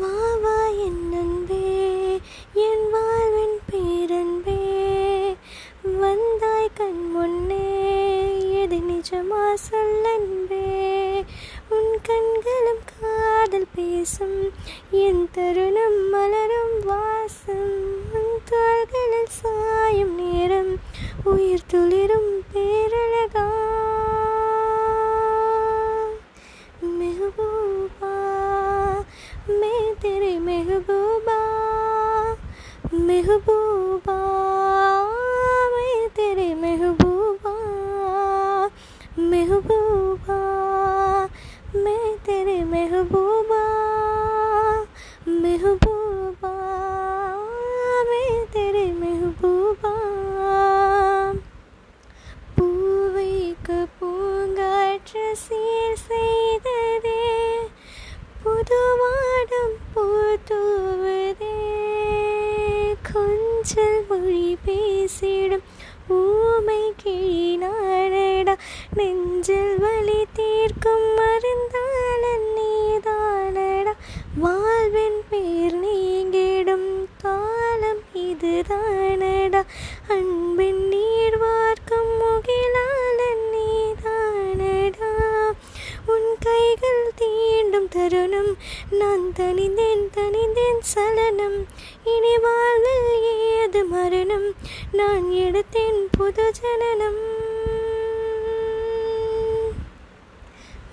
வா வா என் அன்பே என் வாழ்வின் பேரன்பே. வந்தாய் கண் முன்னே எது நிஜமா சொல்லன்பே உன் கண்களும் காதல் பேசும் என் தருணம் மலரும் வாசம். உன் தோள்களில் சாயும் நேரம் உயிர் துளிரும் பே मैं तेरे महबूबा महबूबा मैं तेरे महबूबा महबूबा मैं तेरे महबूबा महबूबा मैं तेरे महबूबा பூவைக்கு பூங்காற்று சீர் செய்ததே புதுவாடம் கொஞ்சல் மொழி பேசிடும் ஊமை கிழினாடா நெஞ்சில் வலி தீர்க்கும் மருந்தாளன் நீதானடா வாழ்வின் பேர் நீங்கிடும் காலம் இதுதானடா. அன்பின் நீர் வார்க்கும் முகிலாளன் நீதானடா உன் கைகள் தீண்டும் தருணம் நான் தனிந்தேன் தனிந்தேன் சலனம். இனி வாழ்வில் நான் எடுத்தேன் புது ஜனனம்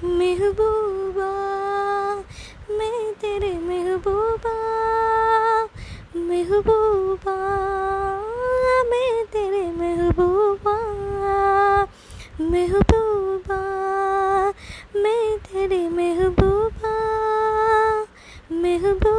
महबूबा मैं तेरे महबूबा महबूबा मैं तेरे महबूबा महबूबा मैं तेरे महबूबा महबूबा